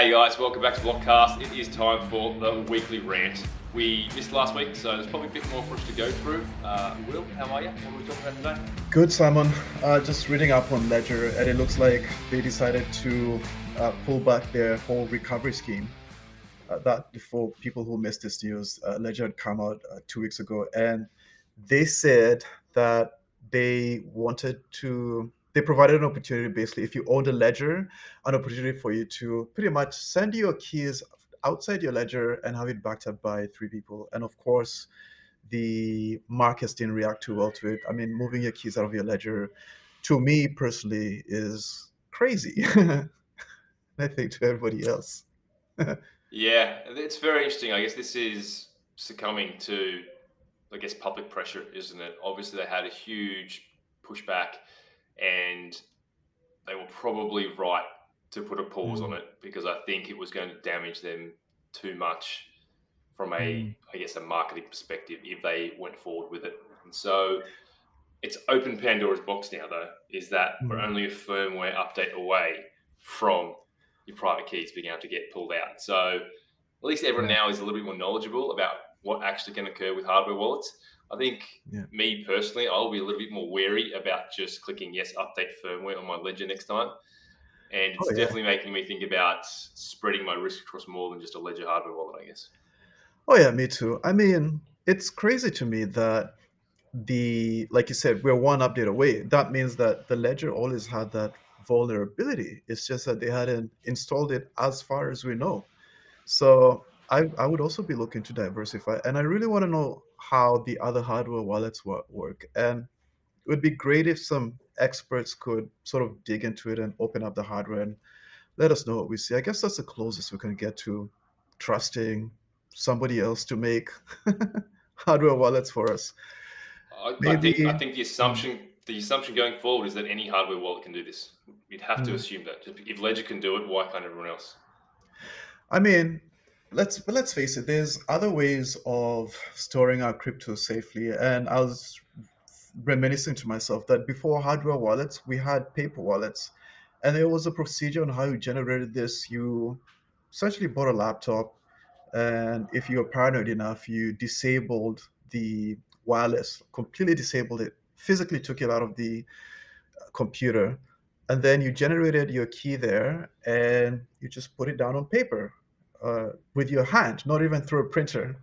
Hey guys, welcome back to Blockcast. It is time for the weekly rant. We missed last week, so there's probably a bit more for us to go through. Uh, Will, how are you? What are we talking about today? Good, Simon. Uh, just reading up on Ledger, and it looks like they decided to uh, pull back their whole recovery scheme. Uh, that for people who missed this news, uh, Ledger had come out uh, two weeks ago, and they said that they wanted to they provided an opportunity basically if you owned a ledger an opportunity for you to pretty much send your keys outside your ledger and have it backed up by three people. And of course the markets didn't react too well to it. I mean moving your keys out of your ledger to me personally is crazy. I think to everybody else. Yeah it's very interesting. I guess this is succumbing to i guess public pressure isn't it? Obviously they had a huge pushback and they were probably right to put a pause mm. on it because I think it was going to damage them too much from a, mm. I guess, a marketing perspective if they went forward with it. And so it's open Pandora's box now, though, is that mm. we're only a firmware update away from your private keys being able to get pulled out. So at least everyone now is a little bit more knowledgeable about what actually can occur with hardware wallets. I think yeah. me personally, I'll be a little bit more wary about just clicking yes, update firmware on my ledger next time. And it's oh, yeah. definitely making me think about spreading my risk across more than just a ledger hardware wallet, I guess. Oh yeah, me too. I mean, it's crazy to me that the like you said, we're one update away. That means that the ledger always had that vulnerability. It's just that they hadn't installed it as far as we know. So I, I would also be looking to diversify. And I really want to know how the other hardware wallets work. And it would be great if some experts could sort of dig into it and open up the hardware and let us know what we see. I guess that's the closest we can get to trusting somebody else to make hardware wallets for us. I, Maybe, I, think, I think the assumption the assumption going forward is that any hardware wallet can do this. We'd have to mm. assume that if Ledger can do it, why can't everyone else? I mean, let's let's face it there's other ways of storing our crypto safely. And i was reminiscing to myself that before hardware wallets we had paper wallets. And there was a procedure on how you generated this. You essentially bought a laptop and if you were paranoid enough you disabled the wireless completely disabled it physically took it out of the uh, computer and then you generated your key there and you just put it down on paper uh, with your hand, not even through a printer.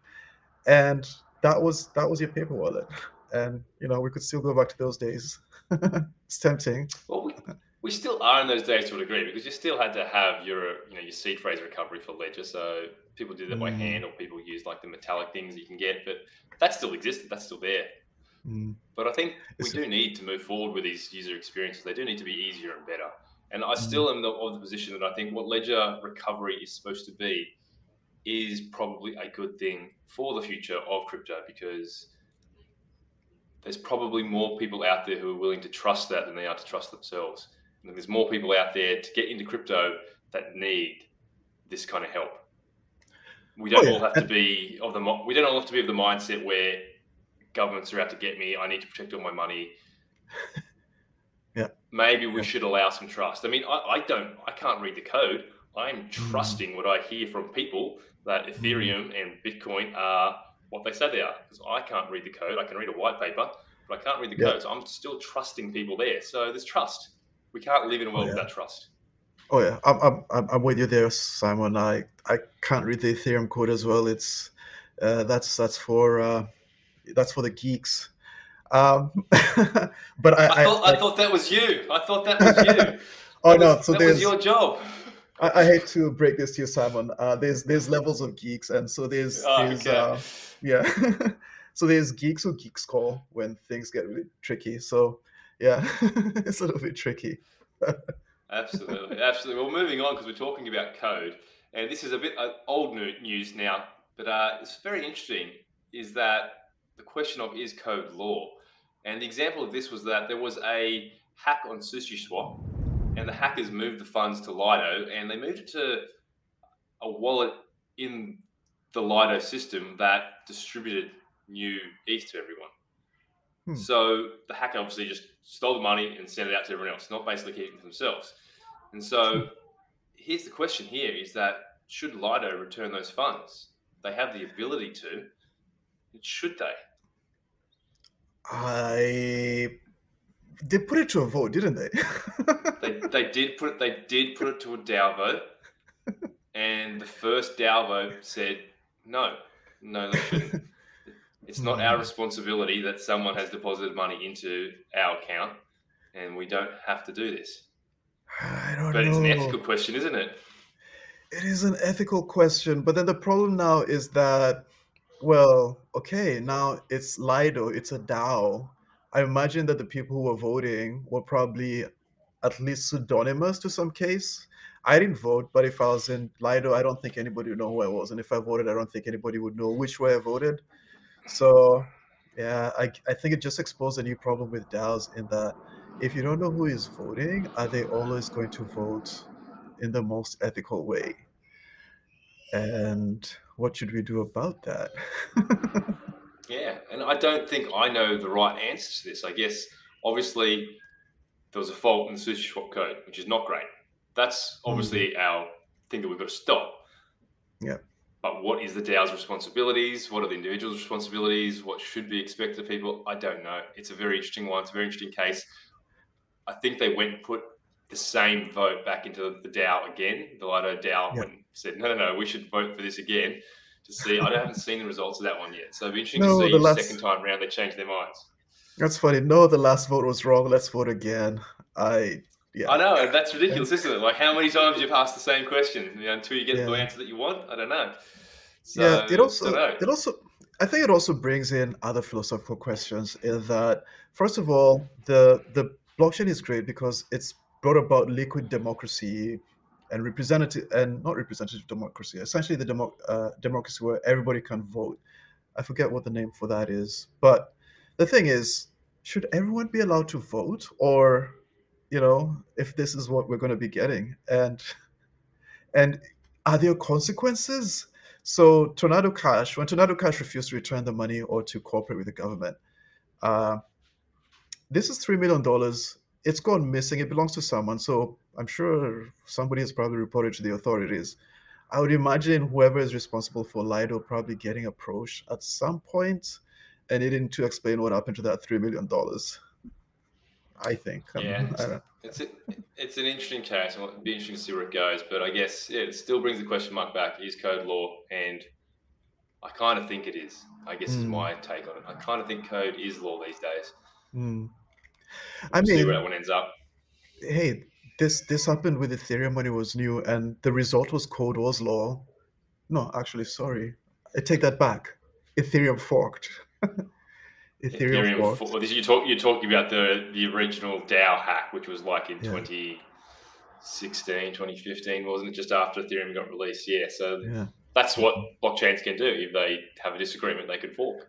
And that was that was your paper wallet. And you know, we could still go back to those days. it's tempting. Well, we, we still are in those days to a degree because you still had to have your you know your seed phrase recovery for Ledger. So people do that mm. by hand, or people use like the metallic things you can get. But that still existed. That's still there. Mm. But I think we do need to move forward with these user experiences. They do need to be easier and better. And I mm. still am the, of the position that I think what ledger recovery is supposed to be is probably a good thing for the future of crypto because there's probably more people out there who are willing to trust that than they are to trust themselves. And there's more people out there to get into crypto that need this kind of help. We don't oh, yeah. all have to be of the we don't all have to be of the mindset where governments are out to get me. I need to protect all my money. Yeah. Maybe we yeah. should allow some trust. I mean, I, I, don't, I can't read the code. I'm mm. trusting what I hear from people that mm. Ethereum and Bitcoin are what they say they are. Because I can't read the code. I can read a white paper, but I can't read the yeah. code. So I'm still trusting people there. So there's trust. We can't live in a world oh, yeah. without trust. Oh yeah, I'm, I'm I'm with you there, Simon. I I can't read the Ethereum code as well. It's uh, that's that's for uh, that's for the geeks. Um, but I, I, thought, I, I, thought that was you. I thought that was you. oh that no! Was, so that there's was your job. I, I, hate to break this to you, Simon. Uh, there's there's levels of geeks, and so there's oh, there's okay. uh, yeah. so there's geeks who geeks call when things get really tricky. So yeah, it's a little bit tricky. absolutely, absolutely. Well, moving on because we're talking about code, and this is a bit uh, old news now, but uh, it's very interesting. Is that the question of is code law? And the example of this was that there was a hack on SushiSwap, and the hackers moved the funds to Lido, and they moved it to a wallet in the Lido system that distributed new ETH to everyone. Hmm. So the hacker obviously just stole the money and sent it out to everyone else, not basically keeping it for themselves. And so here's the question: here is that should Lido return those funds? They have the ability to. Should they? I they put it to a vote, didn't they? they, they did put it. they did put it to a DAO vote, and the first DAO vote said no, no, they shouldn't. It's not our hmm. responsibility that someone has deposited money into our account, and we don't have to do this. I don't but know. it's an ethical question, isn't it? It is an ethical question, but then the problem now is that, well, okay, now it's Lido, it's a DAO. I imagine that the people who were voting were probably at least pseudonymous to some case. I didn't vote, but if I was in Lido, I don't think anybody would know who I was. And if I voted, I don't think anybody would know which way I voted. So, yeah, I, I think it just exposed a new problem with DAOs in that if you don't know who is voting, are they always going to vote in the most ethical way? And what should we do about that? yeah, and I don't think I know the right answer to this. I guess obviously there was a fault in the SushiSwap code, which is not great. That's obviously mm. our thing that we've got to stop. Yeah. But what is the DAO's responsibilities? What are the individual's responsibilities? What should be expected of people? I don't know. It's a very interesting one. It's a very interesting case. I think they went and put the same vote back into the DAO again. The Lido DAO yep. said, no, no, no, we should vote for this again to see. I haven't seen the results of that one yet. So it'll be interesting no, to see the last... second time around they change their minds. That's funny. No, the last vote was wrong. Let's vote again. I yeah. I know that's ridiculous, isn't it? Like how many times you've asked the same question you know, until you get yeah. the answer that you want? I don't know. So, yeah, it also it also I think it also brings in other philosophical questions. In that, first of all, the the blockchain is great because it's brought about liquid democracy and representative and not representative democracy essentially the demo, uh, democracy where everybody can vote i forget what the name for that is but the thing is should everyone be allowed to vote or you know if this is what we're going to be getting and and are there consequences so tornado cash when tornado cash refused to return the money or to cooperate with the government uh, this is three million dollars. It's gone missing. It belongs to someone. So I'm sure somebody has probably reported to the authorities. I would imagine whoever is responsible for Lido probably getting approached at some point and needing to explain what happened to that three million dollars. I think. Yeah, I it's a, it's an interesting case. It'll be interesting to see where it goes. But I guess yeah, it still brings the question mark back: Is code law? And I kind of think it is. I guess mm. is hmm. my take on it. I kind of think code is law these days. Mm. I mean, see where that one ends up. Hey, this this happened with Ethereum when it was new, and the result was code was law. No, actually, sorry, I take that back. Ethereum forked. Ethereum, Ethereum forked. For, you talk you're talking about the the original DAO hack, which was like in yeah. 2016, 2015, wasn't it? Just after Ethereum got released. Yeah, so yeah. that's what blockchains can do. If they have a disagreement, they can fork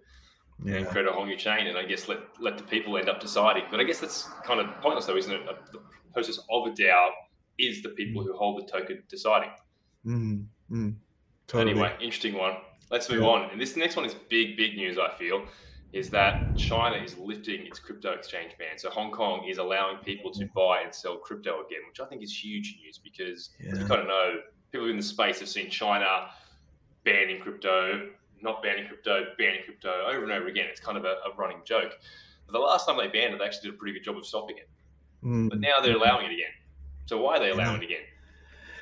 yeah. and create a whole new chain, and I guess let let the people end up deciding. But I guess that's kind of pointless, though, isn't it? The process of a DAO is the people who hold the token deciding. Mm, mm, totally. Anyway, interesting one. Let's move yeah. on. And this next one is big, big news. I feel is that China is lifting its crypto exchange ban. So Hong Kong is allowing people to buy and sell crypto again, which I think is huge news because yeah. you kind of know people in the space have seen China banning crypto not banning crypto, banning crypto over and over again. It's kind of a, a running joke. But the last time they banned it, they actually did a pretty good job of stopping it. Mm. But now they're allowing it again. So why are they allowing yeah. it again?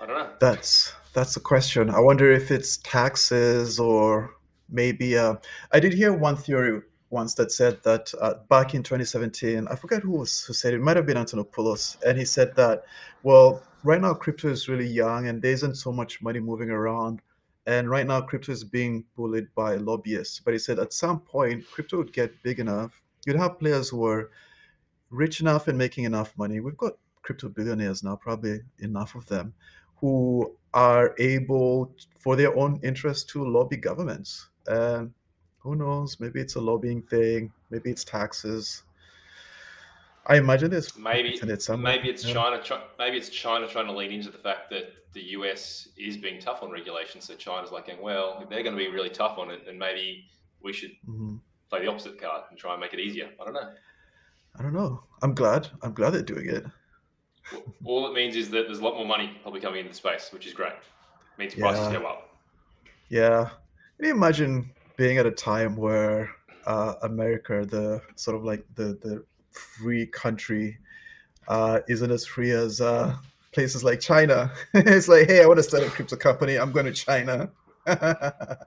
I don't know. That's that's the question. I wonder if it's taxes or maybe. Uh, I did hear one theory once that said that uh, back in 2017, I forget who was who said it. it might have been Antonopoulos, and he said that well, right now crypto is really young and there isn't so much money moving around and right now, crypto is being bullied by lobbyists. But he said at some point, crypto would get big enough. You'd have players who are rich enough and making enough money. We've got crypto billionaires now, probably enough of them, who are able, for their own interest, to lobby governments. And who knows? Maybe it's a lobbying thing. Maybe it's taxes. I imagine this. Maybe maybe it's yeah. China. Maybe it's China trying to lean into the fact that the US is being tough on regulation. So China's like, well, if they're going to be really tough on it, then maybe we should mm-hmm. play the opposite card and try and make it easier. I don't know. I don't know. I'm glad. I'm glad they're doing it. All it means is that there's a lot more money probably coming into the space, which is great. It means prices Yeah, go up. yeah. Can you imagine being at a time where uh, America, the sort of like the the free country, uh, isn't as free as uh, places like China? It's like, hey, I want to start a crypto company. I'm going to China.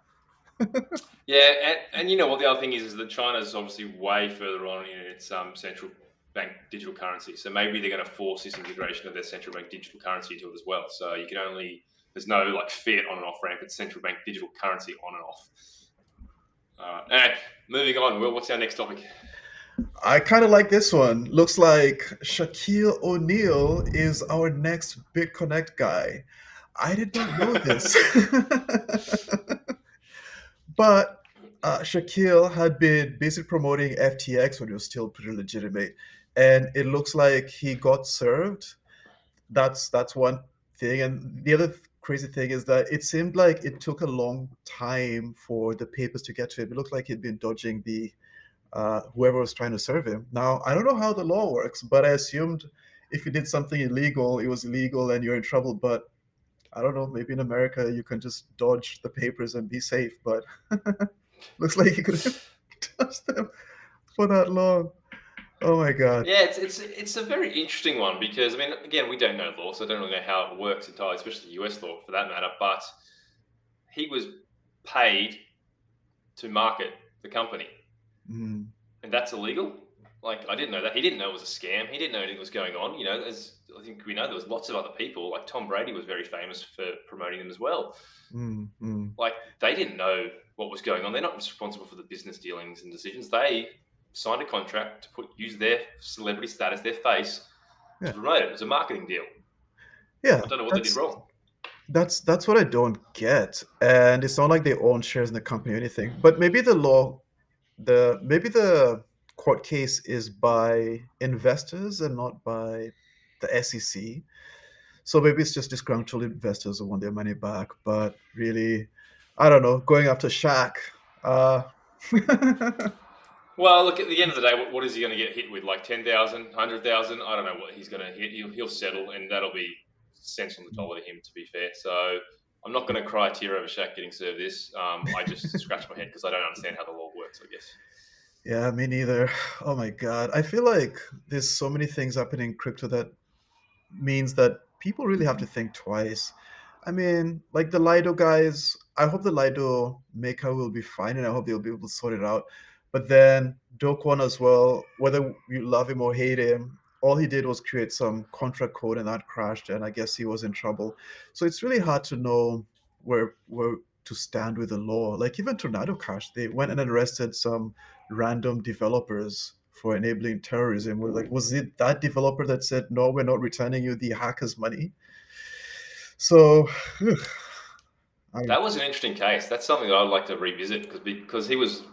Yeah, and, and you know what the other thing is is that China's obviously way further on in its um, central bank digital currency. So maybe they're going to force this integration of their central bank digital currency into it as well. So you can only there's no like fiat on and off ramp. It's central bank digital currency on and off. Right. All right. Moving on. Well, what's our next topic? I kind of like this one. Looks like Shaquille O'Neal is our next BitConnect guy. I did not know this. but uh, Shaquille had been basically promoting FTX when it was still pretty legitimate. And it looks like he got served. That's that's one thing. And the other crazy thing is that it seemed like it took a long time for the papers to get to him. It looked like he'd been dodging the uh, whoever was trying to serve him. Now, I don't know how the law works, but I assumed if you did something illegal, it was illegal and you're in trouble. But I don't know, maybe in America you can just dodge the papers and be safe. But looks like he could have dodged them for that long. Oh my God. Yeah, it's it's it's a very interesting one because I mean, again, we don't know law, so I don't really know how it works entirely, especially U.S. law for that matter. But he was paid to market the company. Mm, and that's illegal. Like I didn't know that. He didn't know it was a scam. He didn't know anything was going on. You know, as I think we know, there was lots of other people. Like Tom Brady was very famous for promoting them as well. mm, mm. Like they didn't know what was going on. They're not responsible for the business dealings and decisions. They signed a contract to put use their celebrity status, their face, Yeah. to promote it. It was a marketing deal. Yeah, I don't know what they did wrong. that's that's what I don't get. And it's not like they own shares in the company or anything. But maybe the law, the maybe the court case is by investors and not by the SEC. So maybe it's just disgruntled investors who want their money back. But really, I don't know, going after Shaq. Uh, Well, look, at the end of the day, what, what is he going to get hit with? Like 10,000, 100,000? I don't know what he's going to hit. He'll, he'll settle, and that'll be cents on the dollar to him, to be fair. So I'm not going to cry a tear over Shaq getting served this. Um, I just scratch my head because I don't understand how the law I guess. yeah, me neither. Oh my God. I feel like there's so many things happening in crypto that means that people really have to mm-hmm. think twice. I mean, like the Lido guys, I hope the Lido maker will be fine and I hope they'll be able to sort it out. But then Do Kwon as well, whether you love him or hate him, all he did was create some contract code and that crashed, and I guess he was in trouble. So it's really hard to know where where to stand with the law. Like even Tornado Cash, they went and arrested some random developers for enabling terrorism. Like, was it that developer that said no, we're not returning you the hackers' money? So I That was an interesting case. That's something that I'd like to revisit because because he was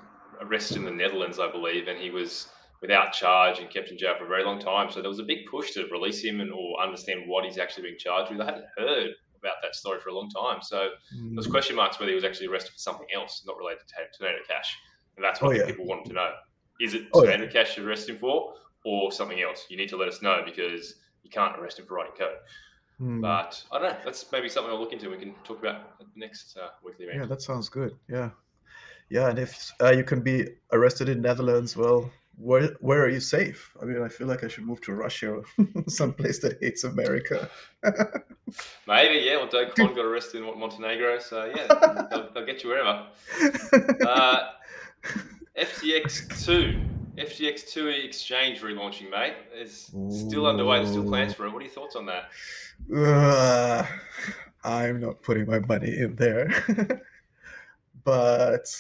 arrested in the Netherlands, I believe, and he was without charge and kept in jail for a very long time. So there was a big push to release him and or understand what he's actually being charged with. I hadn't heard about that story for a long time. So mm, question marks whether he was actually arrested for something else, not related to Tornado Cash. And that's oh what think yeah, people wanted to know. Is it oh yeah. Tornado Cash you're arresting for or something else? You need to let us know because you can't arrest him for writing code. Mm. But I don't know. That's maybe something I'll look into. We can talk about at the next uh, weekly meeting. Yeah, that sounds good. Yeah. Yeah, and if uh, you can be arrested in Netherlands, well, where where are you safe? I mean, I feel like I should move to Russia or someplace that hates America. Maybe, yeah. Well, Do Kwon got arrested in Montenegro, so yeah, they'll, they'll get you wherever. Uh, FTX2. FTX2 exchange relaunching, mate. It's still underway. There's still plans for it. What are your thoughts on that? Uh, I'm not putting my money in there. But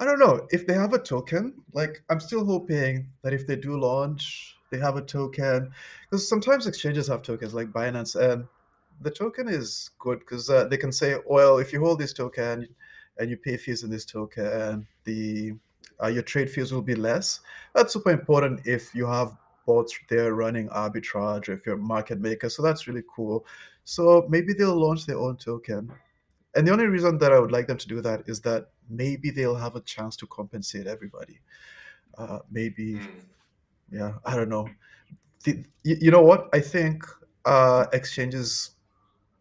I don't know if they have a token. Like, I'm still hoping that if they do launch, they have a token. Because sometimes exchanges have tokens, like Binance, and the token is good because uh, they can say, well, if you hold this token and you pay fees in this token, the uh, your trade fees will be less. That's super important if you have bots there running arbitrage or if you're a market maker. So that's really cool. So maybe they'll launch their own token. And the only reason that I would like them to do that is that maybe they'll have a chance to compensate everybody. Uh, maybe, Hmm. yeah, I don't know. The, you, you know what? I think uh, exchanges,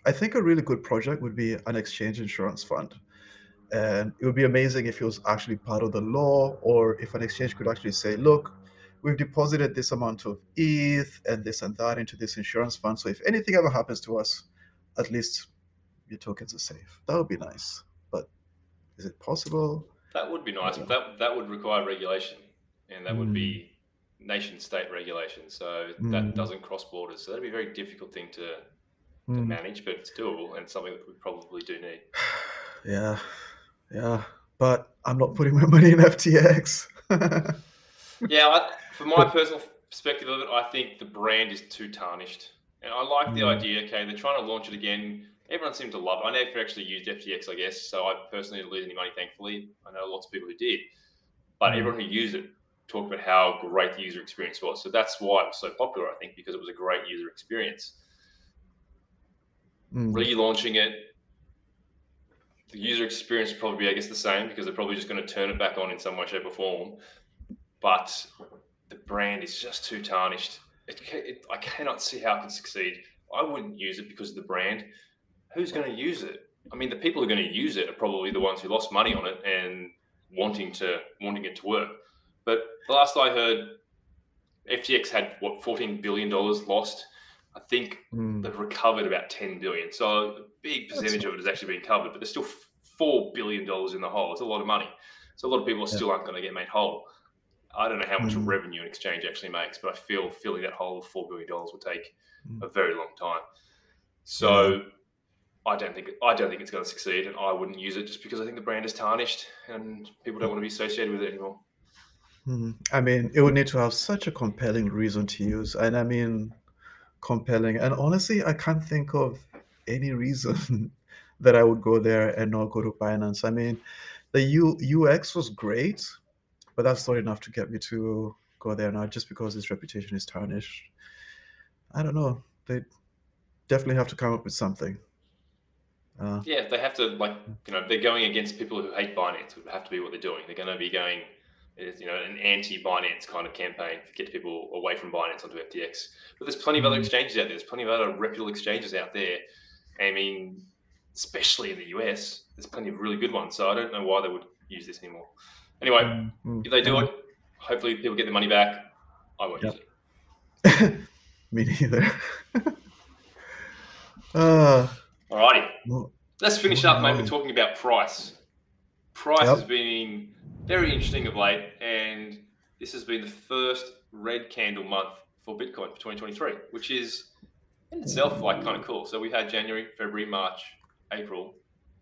I think a really good project would be an exchange insurance fund. And it would be amazing if it was actually part of the law, or if an exchange could actually say, look, we've deposited this amount of ETH and this and that into this insurance fund. So if anything ever happens to us, at least your tokens are safe. That would be nice. Is it possible? That would be nice, but that that would require regulation, and that mm. would be hmm. nation state regulation. So mm. that hmm. doesn't cross borders. So that'd be a very difficult thing to, to mm. manage, but it's doable and something that we probably do need. yeah, yeah, but I'm not putting my money in FTX. yeah, I, from my personal perspective of it, I think the brand is too tarnished. And I like the mm. idea. Okay, they're trying to launch it again. Everyone seemed to love it. I never actually used FTX, I guess, so I personally didn't lose any money. Thankfully, I know lots of people who did, but mm. everyone who used it talked about how great the user experience was. So that's why it was so popular, I think, because it was a great user experience. Mm. Relaunching it, the user experience will probably be, I guess, the same because they're probably just going to turn it back on in some way, shape, or form. But the brand is just too tarnished. It, it, I cannot see how it can succeed. I wouldn't use it because of the brand. Who's going to use it? I mean, the people who are going to use it are probably the ones who lost money on it and wanting to wanting it to work. But the last I heard, FTX had what fourteen billion dollars lost. I think mm. they've recovered about ten billion. So a big percentage That's... of it has actually been covered, but there's still four billion dollars in the hole. It's a lot of money. So a lot of people yeah. still aren't going to get made whole. I don't know how much mm. revenue an exchange actually makes, but I feel filling that hole of four billion dollars will take mm. a very long time. So I don't think I don't think it's going to succeed, and I wouldn't use it just because I think the brand is tarnished and people don't want to be associated with it anymore. Mm. I mean, it would need to have such a compelling reason to use, and I mean, compelling. And honestly, I can't think of any reason that I would go there and not go to Binance. I mean, the U- UX was great, but that's not enough to get me to go there now just because its reputation is tarnished. I don't know. They definitely have to come up with something. Uh, yeah, they have to like you know they're going against people who hate Binance. Would have to be what they're doing. They're going to be going, you know, an anti-Binance kind of campaign to get people away from Binance onto FTX. But there's plenty of other mm-hmm. exchanges out there. There's plenty of other reputable exchanges out there. I mean, especially in the US, there's plenty of really good ones. So I don't know why they would use this anymore. Anyway, mm-hmm. if they do it, hopefully people get the money back. I won't yep. use it. Me neither. uh, Alrighty. Well, Let's finish up, mate. We're talking about price. Price yep. has been very interesting of late, and this has been the first red candle month for Bitcoin for 2023, which is in itself like kind of cool. So we've had January, February, March, April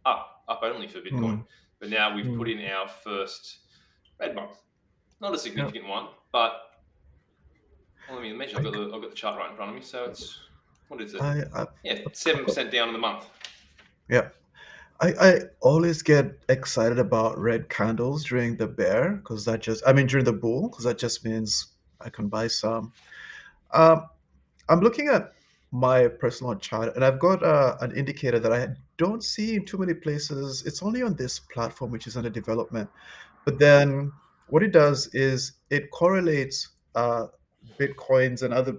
up, up only for Bitcoin. Mm. But now we've mm. put in our first red month. Not a significant yep. one, but well, let me measure. I've got, the, I've got the chart right in front of me. So it's, what is it? I, I, yeah, 7% down in the month. Yeah. I, I always get excited about red candles during the bear because that just, I mean, during the bull, because that just means I can buy some. Um, I'm looking at my personal chart and I've got uh, an indicator that I don't see in too many places. It's only on this platform, which is under development. But then what it does is it correlates uh, Bitcoins and other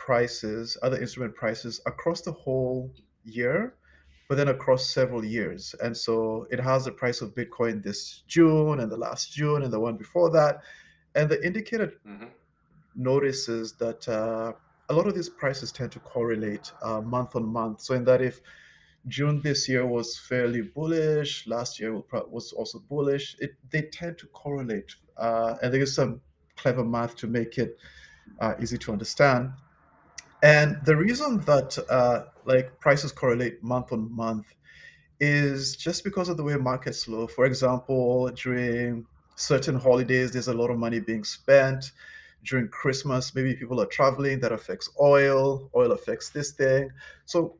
prices, other instrument prices across the whole year, but then across several years. And so it has the price of Bitcoin this June and the last June and the one before that. And the indicator mm-hmm. notices that uh, a lot of these prices tend to correlate uh, month on month. So in that if June this year was fairly bullish, last year was also bullish, it, they tend to correlate. Uh, and there is some clever math to make it uh, easy to understand. And the reason that uh, like prices correlate month on month is just because of the way markets flow. For example, during certain holidays, there's a lot of money being spent during Christmas, maybe people are traveling, that affects oil, oil affects this thing. So,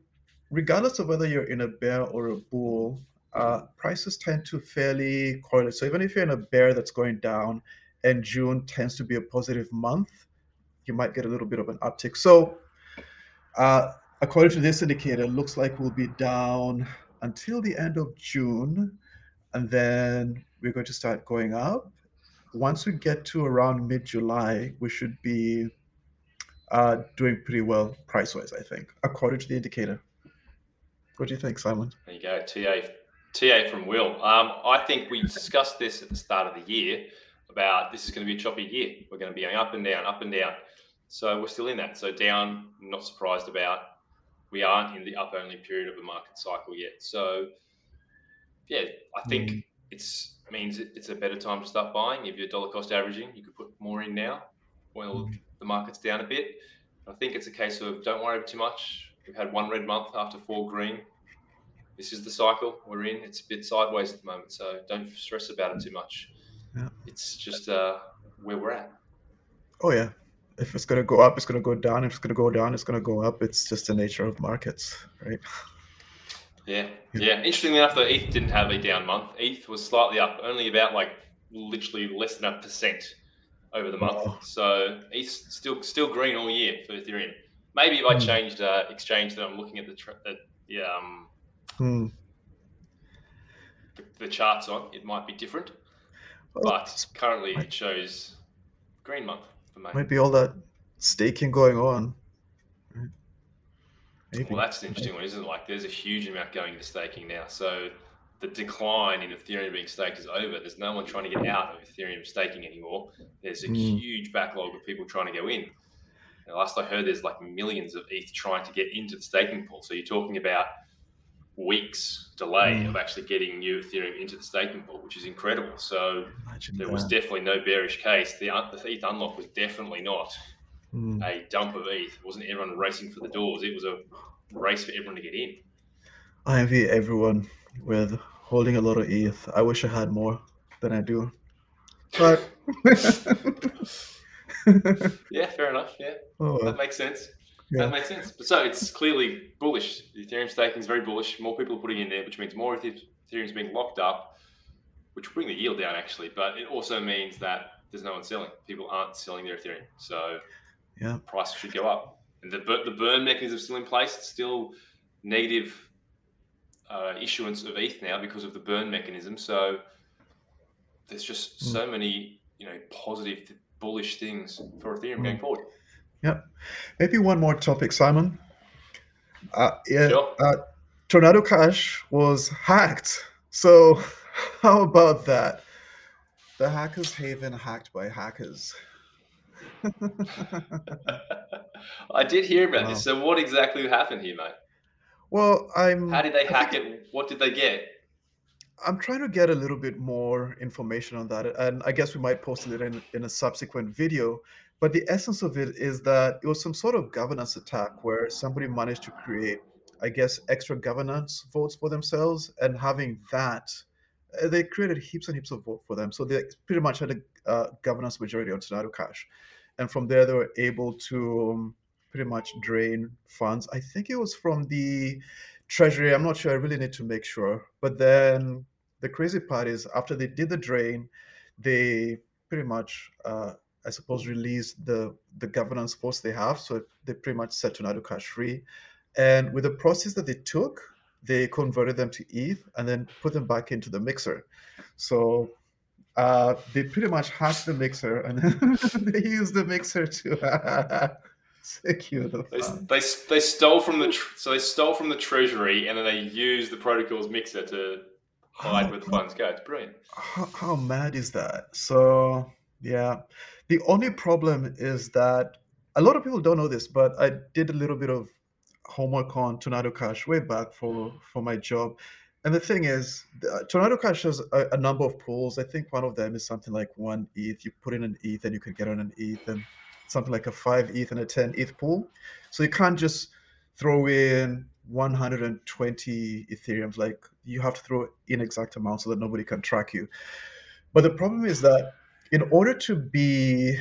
regardless of whether you're in a bear or a bull, uh, prices tend to fairly correlate. So, even if you're in a bear that's going down and June tends to be a positive month, you might get a little bit of an uptick. So, uh, according to this indicator, looks like we'll be down until the end of June, and then we're going to start going up once we get to around mid July, we should be are doing pretty well price wise, I think, according to the indicator. What do you think, Simon? There you go, TA, TA from Will. Um, I think we discussed this at the start of the year about this is going to be a choppy year. We're going to be going up and down, up and down. So we're still in that. So down, not surprised about. We aren't in the up only period of the market cycle yet. So yeah, I think mm. it's means it's a better time to start buying. If you're dollar cost averaging, you could put more in now. Well, mm. the market's down a bit. I think it's a case of don't worry too much. We've had one red month after four green. This is the cycle we're in. It's a bit sideways at the moment, so don't stress about it too much. Yeah. It's just uh, where we're at. Oh yeah, if it's going to go up, it's going to go down. If it's going to go down, it's going to go up. It's just the nature of markets, right? Yeah, yeah. Interestingly enough, though, ETH didn't have a down month. ETH was slightly up, only about like literally less than a percent over the month. Wow. So ETH still still green all year for Ethereum. Maybe if I hmm. changed uh, exchange that I'm looking at the the, the um hmm. the, the, charts on, it might be different. but currently, it shows green month. Might be all that staking going on. Maybe. Well, that's an interesting one, isn't it? Like, there's a huge amount going into staking now. So the decline in Ethereum being staked is over. There's no one trying to get out of Ethereum staking anymore. There's a mm. huge backlog of people trying to go in. And last I heard, there's like millions of ETH trying to get into the staking pool. So you're talking about weeks delay mm. of actually getting new Ethereum into the staking pool, which is incredible. So Imagine there that. was definitely no bearish case. The, the ETH unlock was definitely not mm. a dump of ETH. It wasn't everyone racing for the doors. It was a race for everyone to get in. I envy everyone with holding a lot of ETH. I wish I had more than I do. But yeah, fair enough. Yeah, oh, that makes sense. Yeah. That makes sense. But so it's clearly bullish. Ethereum staking is very bullish. More people are putting in there, which means more Ethereum is being locked up, which will bring the yield down actually. But it also means that there's no one selling. People aren't selling their Ethereum, so yeah, price should go up. And the the burn mechanism is still in place. It's still negative uh, issuance of ETH now because of the burn mechanism. So there's just mm. so many you know positive bullish things for Ethereum mm. going forward. Yeah. Maybe one more topic, Simon. Uh, yeah, sure. uh, Tornado Cash was hacked. So, how about that? The Hackers Haven hacked by hackers. I did hear about wow. this. So, what exactly happened here, mate? Well, I'm. How did they hack it? What did they get? I'm trying to get a little bit more information on that, and I guess we might post it in, in a subsequent video. But the essence of it is that it was some sort of governance attack where somebody managed to create, I guess, extra governance votes for themselves. And having that, uh, they created heaps and heaps of votes for them. So they pretty much had a uh, governance majority on Tornado Cash. And from there, they were able to um, pretty much drain funds. I think it was from the treasury. I'm not sure. I really need to make sure. But then the crazy part is after they did the drain, they pretty much uh, I suppose, release the the governance force they have. So they pretty much set Tornado Cash free. And with the process that they took, they converted them to ETH and then put them back into the mixer. So uh, they pretty much hacked the mixer and they used the mixer to secure the. They, they, they stole from the tr- so they stole from the treasury and then they used the protocol's mixer to hide where the funds go. It's brilliant. How, how mad is that? So yeah. The only problem is that a lot of people don't know this, but I did a little bit of homework on Tornado Cash way back for for my job. And the thing is, the, uh, Tornado Cash has a, a, number of pools. I think one of them is something like one ETH. You put in an ETH and you can get on an ETH, and something like a five ETH and a ten ETH pool. So you can't just throw in 120 Ethereums. Like you have to throw in exact amounts so that nobody can track you. But the problem is that in order to be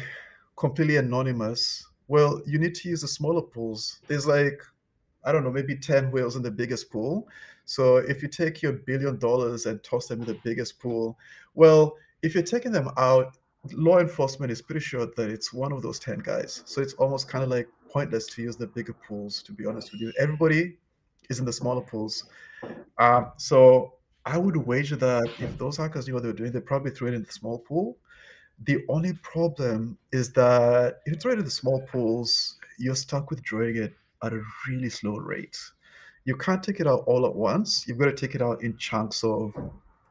completely anonymous, well, you need to use the smaller pools. There's like, I don't know, maybe 10 whales in the biggest pool. So if you take your billion dollars and toss them in the biggest pool, well, if you're taking them out, law enforcement is pretty sure that it's one of those 10 guys. So it's almost kind of like pointless to use the bigger pools, to be honest with you. Everybody is in the smaller pools. Uh, so I would wager that if those hackers knew what they were doing, they probably threw it in the small pool the only problem is that if it's rated the small pools, you're stuck withdrawing it at a really slow rate. You can't take it out all at once. You've got to take it out in chunks of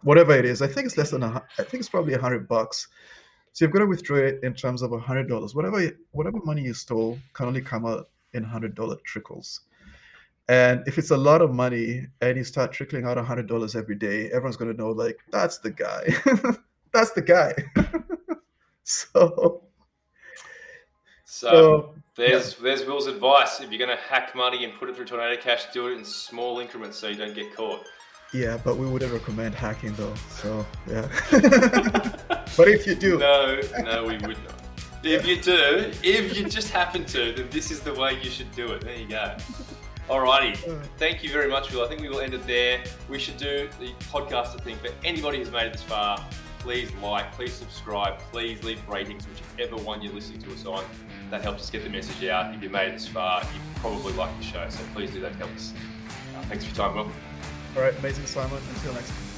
whatever it is. I think it's less than a, I think it's probably a hundred bucks. So you've got to withdraw it in terms of a hundred dollars. Whatever whatever money you stole can only come out in hundred dollar trickles. And if it's a lot of money and you start trickling out hundred dollars every day, everyone's gonna know like that's the guy. that's the guy. so so, so there's yeah. there's Will's advice. If you're going to hack money and put it through Tornado Cash, do it in small increments so you don't get caught. Yeah, but we wouldn't recommend hacking though. So yeah. but if you do, no, no, we would not. If you do, if you just happen to, then this is the way you should do it. There you go. Alrighty. Thank you very much, Will. I think we will end it there. We should do the podcaster thing for anybody who's made it this far. Please like, please subscribe, please leave ratings, whichever one you're listening to us on that helps us get the message out. If you made it this far, you probably like the show, so please do that. Help us. Uh, thanks for your time, Will. All right, amazing, Simon. Until next time.